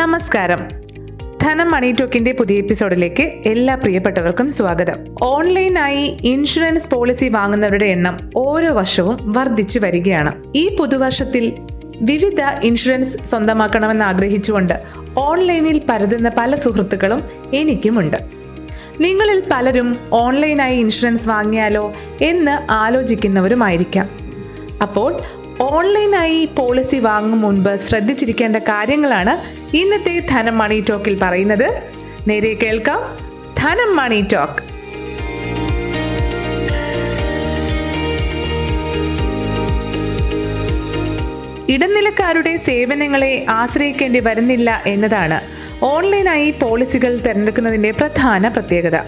നമസ്കാരം. ധനം മണി ടോക്കിന്റെ പുതിയ എപ്പിസോഡിലേക്ക് എല്ലാ പ്രിയപ്പെട്ടവർക്കും സ്വാഗതം. ഓൺലൈനായി ഇൻഷുറൻസ് പോളിസി വാങ്ങുന്നവരുടെ എണ്ണം ഓരോ വർഷവും വർദ്ധിച്ചു വരികയാണ്. ഈ പുതുവർഷത്തിൽ വിവിധ ഇൻഷുറൻസ് സ്വന്തമാക്കണമെന്ന് ആഗ്രഹിച്ചുകൊണ്ട് ഓൺലൈനിൽ പരതുന്ന പല സുഹൃത്തുക്കളും എനിക്കുമുണ്ട്. നിങ്ങളിൽ പലരും ഓൺലൈനായി ഇൻഷുറൻസ് വാങ്ങിയാലോ എന്ന് ആലോചിക്കുന്നവരുമായിരിക്കാം. അപ്പോൾ ഓൺലൈനായി പോളിസി വാങ്ങും മുൻപ് ശ്രദ്ധിച്ചിരിക്കേണ്ട കാര്യങ്ങളാണ് ഇന്നത്തെ ധനം മണി ടോക്കിൽ പറയുന്നത് നേരെ കേൾക്കാം. ധനം മണി ടോക്ക്. ഇടനിലക്കാരുടെ സേവനങ്ങളെ ആശ്രയിക്കേണ്ടി വരുന്നില്ല എന്നതാണ് ഓൺലൈനായി പോളിസികൾ തിരഞ്ഞെടുക്കുന്നതിന്റെ പ്രധാന പ്രത്യേകത.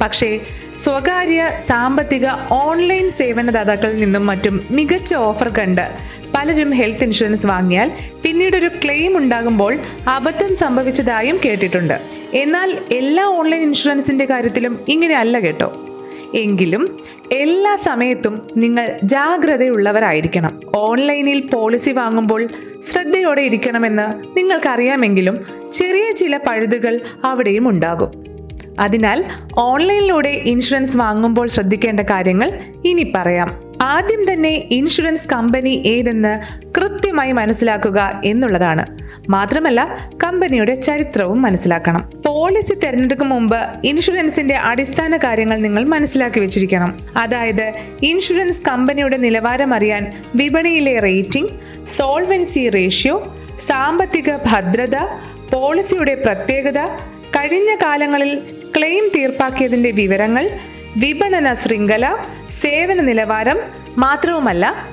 പക്ഷേ സ്വകാര്യ സാമ്പത്തിക ഓൺലൈൻ സേവനദാതാക്കളിൽ നിന്നും മറ്റും മികച്ച ഓഫർ കണ്ട് പലരും ഹെൽത്ത് ഇൻഷുറൻസ് വാങ്ങിയാൽ പിന്നീട് ഒരു ക്ലെയിം ഉണ്ടാകുമ്പോൾ അബദ്ധം സംഭവിച്ചതായും കേട്ടിട്ടുണ്ട്. എന്നാൽ എല്ലാ ഓൺലൈൻ ഇൻഷുറൻസിന്റെ കാര്യത്തിലും ഇങ്ങനെ അല്ല കേട്ടോ. എങ്കിലും എല്ലാ സമയത്തും നിങ്ങൾ ജാഗ്രതയുള്ളവരായിരിക്കണം. ഓൺലൈനിൽ പോളിസി വാങ്ങുമ്പോൾ ശ്രദ്ധയോടെ ഇരിക്കണമെന്ന് നിങ്ങൾക്കറിയാമെങ്കിലും ചെറിയ ചില പഴുതുകൾ അവിടെയും ഉണ്ടാകും. അതിനാൽ ഓൺലൈനിലൂടെ ഇൻഷുറൻസ് വാങ്ങുമ്പോൾ ശ്രദ്ധിക്കേണ്ട കാര്യങ്ങൾ ഇനി പറയാം. ആദ്യം തന്നെ ഇൻഷുറൻസ് കമ്പനി ഏതെന്ന് കൃത്യമായി മനസ്സിലാക്കുക എന്നുള്ളതാണ്. മാത്രമല്ല കമ്പനിയുടെ ചരിത്രവും മനസ്സിലാക്കണം. പോളിസി തിരഞ്ഞെടുക്കും മുമ്പ് ഇൻഷുറൻസിന്റെ അടിസ്ഥാന കാര്യങ്ങൾ നിങ്ങൾ മനസ്സിലാക്കി വെച്ചിരിക്കണം. അതായത് ഇൻഷുറൻസ് കമ്പനിയുടെ നിലവാരം അറിയാൻ വിപണിയിലെ റേറ്റിംഗ് സോൾവൻസി റേഷ്യോ സാമ്പത്തിക ഭദ്രത പോളിസിയുടെ പ്രത്യേകത കഴിഞ്ഞ കാലങ്ങളിൽ ക്ലെയിം തീർപ്പാക്കിയതിന്റെ വിവരങ്ങൾ വിപണന ശൃംഖല സേവന നിലവാരം മാത്രവുമല്ല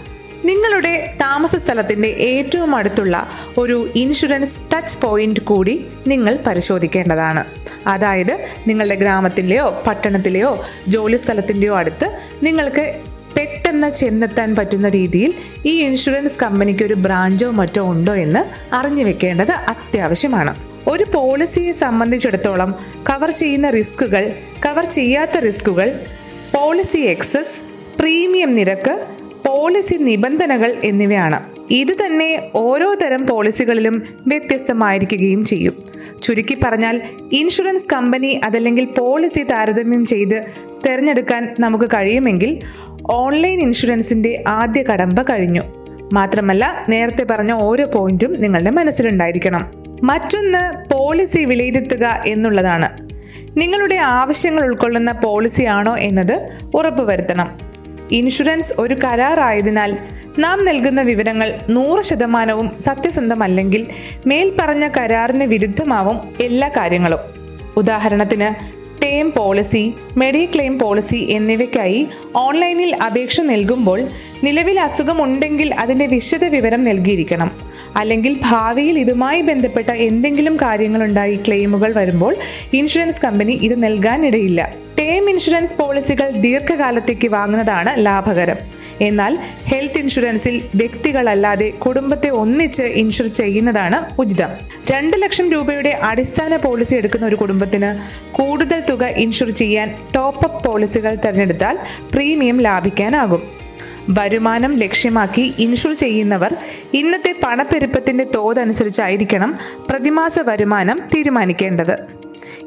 നിങ്ങളുടെ താമസ സ്ഥലത്തിന്റെ ഏറ്റവും അടുത്തുള്ള ഒരു ഇൻഷുറൻസ് ടച്ച് പോയിന്റ് കൂടി നിങ്ങൾ പരിശോധിക്കേണ്ടതാണ്. അതായത് നിങ്ങളുടെ ഗ്രാമത്തിലെയോ പട്ടണത്തിലെയോ ജോലി സ്ഥലത്തിന്റെയോ അടുത്ത് നിങ്ങൾക്ക് പെട്ടെന്ന് ചെന്നെത്താൻ പറ്റുന്ന രീതിയിൽ ഈ ഇൻഷുറൻസ് കമ്പനിക്ക് ഒരു ബ്രാഞ്ചോ മറ്റോ ഉണ്ടോ എന്ന് അറിഞ്ഞു വെക്കേണ്ടത് അത്യാവശ്യമാണ്. ഒരു പോളിസിയെ സംബന്ധിച്ചിടത്തോളം കവർ ചെയ്യുന്ന റിസ്കുകൾ കവർ ചെയ്യാത്ത റിസ്കുകൾ പോളിസി എക്സസ് പ്രീമിയം നിരക്ക് പോളിസി നിബന്ധനകൾ എന്നിവയാണ്. ഇത് തന്നെ ഓരോ തരം പോളിസികളിലും വ്യത്യസ്തമായിരിക്കുകയും ചെയ്യും. ചുരുക്കി പറഞ്ഞാൽ ഇൻഷുറൻസ് കമ്പനി അതല്ലെങ്കിൽ പോളിസി താരതമ്യം ചെയ്ത് തിരഞ്ഞെടുക്കാൻ നമുക്ക് കഴിയുമെങ്കിൽ ഓൺലൈൻ ഇൻഷുറൻസിന്റെ ആദ്യ കടമ്പ കഴിഞ്ഞു. മാത്രമല്ല നേരത്തെ പറഞ്ഞ ഓരോ പോയിന്റും നിങ്ങളുടെ മനസ്സിലുണ്ടായിരിക്കണം. മറ്റൊന്ന് പോളിസി വിലയിരുത്തുക എന്നുള്ളതാണ്. നിങ്ങളുടെ ആവശ്യങ്ങൾ ഉൾക്കൊള്ളുന്ന പോളിസിയാണോ എന്നത് ഉറപ്പുവരുത്തണം. ഇൻഷുറൻസ് ഒരു കരാറായതിനാൽ നാം നൽകുന്ന വിവരങ്ങൾ നൂറ് ശതമാനവും സത്യസന്ധമല്ലെങ്കിൽ മേൽപ്പറഞ്ഞ കരാറിന് വിരുദ്ധമാവും എല്ലാ കാര്യങ്ങളും. ഉദാഹരണത്തിന് ടേം പോളിസി മെഡിക്ലെയിം പോളിസി എന്നിവയ്ക്കായി ഓൺലൈനിൽ അപേക്ഷ നൽകുമ്പോൾ നിലവിൽ അസുഖമുണ്ടെങ്കിൽ അതിന്റെ വിശദ വിവരം നൽകിയിരിക്കണം. അല്ലെങ്കിൽ ഭാവിയിൽ ഇതുമായി ബന്ധപ്പെട്ട എന്തെങ്കിലും കാര്യങ്ങളുണ്ടായി ക്ലെയിമുകൾ വരുമ്പോൾ ഇൻഷുറൻസ് കമ്പനി ഇത് നൽകാനിടയില്ല. ടേം ഇൻഷുറൻസ് പോളിസികൾ ദീർഘകാലത്തേക്ക് വാങ്ങുന്നതാണ് ലാഭകരം. എന്നാൽ ഹെൽത്ത് ഇൻഷുറൻസിൽ വ്യക്തികളല്ലാതെ കുടുംബത്തെ ഒന്നിച്ച് ഇൻഷുർ ചെയ്യുന്നതാണ് ഉചിതം. രണ്ട് ലക്ഷം രൂപയുടെ അടിസ്ഥാന പോളിസി എടുക്കുന്ന ഒരു കുടുംബത്തിന് കൂടുതൽ തുക ഇൻഷുർ ചെയ്യാൻ ടോപ്പ് അപ്പ് പോളിസികൾ തിരഞ്ഞെടുത്താൽ പ്രീമിയം ലാഭിക്കാനാകും. വരുമാനം ലക്ഷ്യമാക്കി ഇൻഷുർ ചെയ്യുന്നവർ ഇന്നത്തെ പണപ്പെരുപ്പത്തിന്റെ തോതനുസരിച്ചായിരിക്കണം പ്രതിമാസ വരുമാനം തീരുമാനിക്കേണ്ടത്.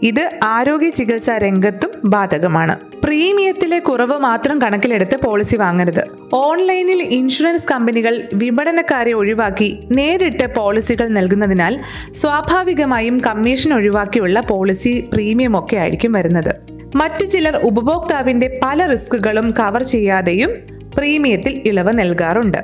ഇത് ആരോഗ്യ ചികിത്സാ രംഗത്തും ബാധകമാണ്. പ്രീമിയത്തിലെ കുറവ് മാത്രം കണക്കിലെടുത്ത് പോളിസി വാങ്ങരുത്. ഓൺലൈനിൽ ഇൻഷുറൻസ് കമ്പനികൾ വിപണനക്കാരെ ഒഴിവാക്കി നേരിട്ട് പോളിസികൾ നൽകുന്നതിനാൽ സ്വാഭാവികമായും കമ്മീഷൻ ഒഴിവാക്കിയുള്ള പോളിസി പ്രീമിയം ഒക്കെ ആയിരിക്കും വരുന്നത്. മറ്റു ചിലർ ഉപഭോക്താവിന്റെ പല റിസ്കുകളും കവർ ചെയ്യാതെയും പ്രീമിയത്തിൽ ഇളവ് നൽകാറുണ്ട്.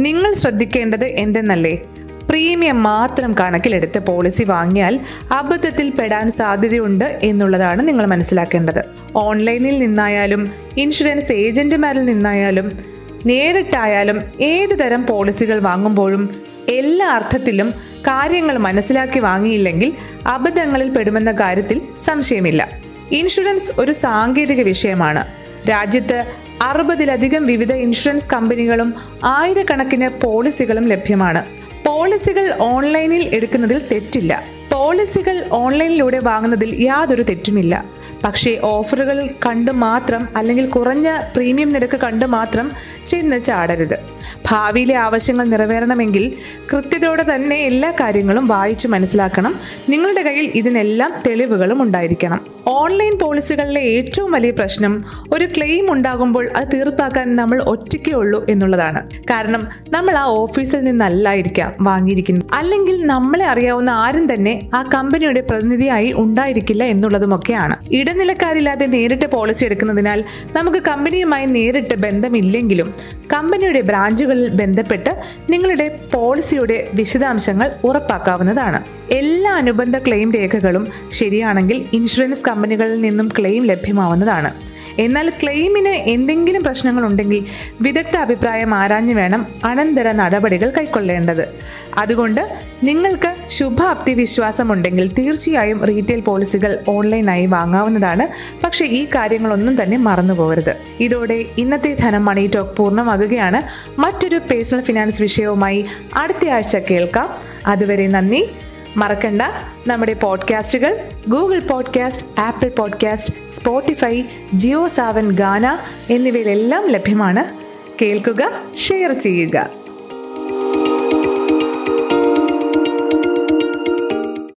നിങ്ങൾ ശ്രദ്ധിക്കേണ്ടത് എന്തെന്നല്ലേ? പ്രീമിയം മാത്രം കണക്കിലെടുത്ത് പോളിസി വാങ്ങിയാൽ അബദ്ധത്തിൽ പെടാൻ സാധ്യതയുണ്ട് എന്നുള്ളതാണ് നിങ്ങൾ മനസ്സിലാക്കേണ്ടത്. ഓൺലൈനിൽ നിന്നായാലും ഇൻഷുറൻസ് ഏജന്റുമാരിൽ നിന്നായാലും നേരിട്ടായാലും ഏതു തരം പോളിസികൾ വാങ്ങുമ്പോഴും എല്ലാ അർത്ഥത്തിലും കാര്യങ്ങൾ മനസ്സിലാക്കി വാങ്ങിയില്ലെങ്കിൽ അബദ്ധങ്ങളിൽ പെടുമെന്ന കാര്യത്തിൽ സംശയമില്ല. ഇൻഷുറൻസ് ഒരു സാങ്കേതിക വിഷയമാണ്. രാജ്യത്ത് അറുപതിലധികം വിവിധ ഇൻഷുറൻസ് കമ്പനികളും ആയിരക്കണക്കിന് പോളിസികളും ലഭ്യമാണ്. പോളിസികൾ ഓൺലൈനിൽ എടുക്കുന്നതിൽ തെറ്റില്ല. പോളിസികൾ ഓൺലൈനിലൂടെ വാങ്ങുന്നതിൽ യാതൊരു തെറ്റുമില്ല. പക്ഷേ ഓഫറുകൾ കണ്ടു മാത്രം അല്ലെങ്കിൽ കുറഞ്ഞ പ്രീമിയം നിരക്ക് കണ്ടു മാത്രം ചെന്ന് ചാടരുത്. ഭാവിയിലെ ആവശ്യങ്ങൾ നിറവേറണമെങ്കിൽ കൃത്യതയോടെ തന്നെ എല്ലാ കാര്യങ്ങളും വായിച്ചു മനസ്സിലാക്കണം. നിങ്ങളുടെ കയ്യിൽ ഇതിനെല്ലാം തെളിവുകളും ഉണ്ടായിരിക്കണം. ഓൺലൈൻ പോളിസികളിലെ ഏറ്റവും വലിയ പ്രശ്നം ഒരു ക്ലെയിം ഉണ്ടാകുമ്പോൾ അത് തീർപ്പാക്കാൻ നമ്മൾ ഒറ്റയ്ക്കേ ഉള്ളൂ എന്നുള്ളതാണ്. കാരണം നമ്മൾ ആ ഓഫീസിൽ നിന്നല്ലായിരിക്കാം വാങ്ങിയിരിക്കുന്നത്. അല്ലെങ്കിൽ നമ്മളെ അറിയാവുന്ന ആരും തന്നെ ആ കമ്പനിയുടെ പ്രതിനിധിയായി ഉണ്ടായിരിക്കില്ല എന്നുള്ളതുമൊക്കെയാണ്. ഇടനിലക്കാരില്ലാതെ നേരിട്ട് പോളിസി എടുക്കുന്നതിനാൽ നമുക്ക് കമ്പനിയുമായി നേരിട്ട് ബന്ധമില്ലെങ്കിലും കമ്പനിയുടെ ബ്രാഞ്ചുകളിൽ ബന്ധപ്പെട്ട് നിങ്ങളുടെ പോളിസിയുടെ വിശദാംശങ്ങൾ ഉറപ്പാക്കാവുന്നതാണ്. എല്ലാ അനുബന്ധ ക്ലെയിം രേഖകളും ശരിയാണെങ്കിൽ ഇൻഷുറൻസ് കമ്പനികളിൽ നിന്നും ക്ലെയിം ലഭ്യമാവുന്നതാണ്. എന്നാൽ ക്ലെയിമിന് എന്തെങ്കിലും പ്രശ്നങ്ങളുണ്ടെങ്കിൽ വിദഗ്ധ അഭിപ്രായം ആരാഞ്ഞു വേണം അനന്തര നടപടികൾ കൈക്കൊള്ളേണ്ടത്. അതുകൊണ്ട് നിങ്ങൾക്ക് ശുഭാപ്തി വിശ്വാസമുണ്ടെങ്കിൽ തീർച്ചയായും റീറ്റെയിൽ പോളിസികൾ ഓൺലൈനായി വാങ്ങാവുന്നതാണ്. പക്ഷേ ഈ കാര്യങ്ങളൊന്നും തന്നെ മറന്നുപോകരുത് ഇതോടെ ഇന്നത്തെ ധനം മണി ടോക്ക് പൂർണമാകുകയാണ്. മറ്റൊരു പേഴ്സണൽ ഫിനാൻസ് വിഷയവുമായി അടുത്തയാഴ്ച കേൾക്കാം. അതുവരെ നന്ദി. മറക്കണ്ട. നമ്മുടെ പോഡ്കാസ്റ്റുകൾ Google podcast Apple podcast Spotify Jio Saavn Gaana എന്നിവയിലെല്ലാം ലഭ്യമാണ്. കേൾക്കുക ഷെയർ ചെയ്യുക.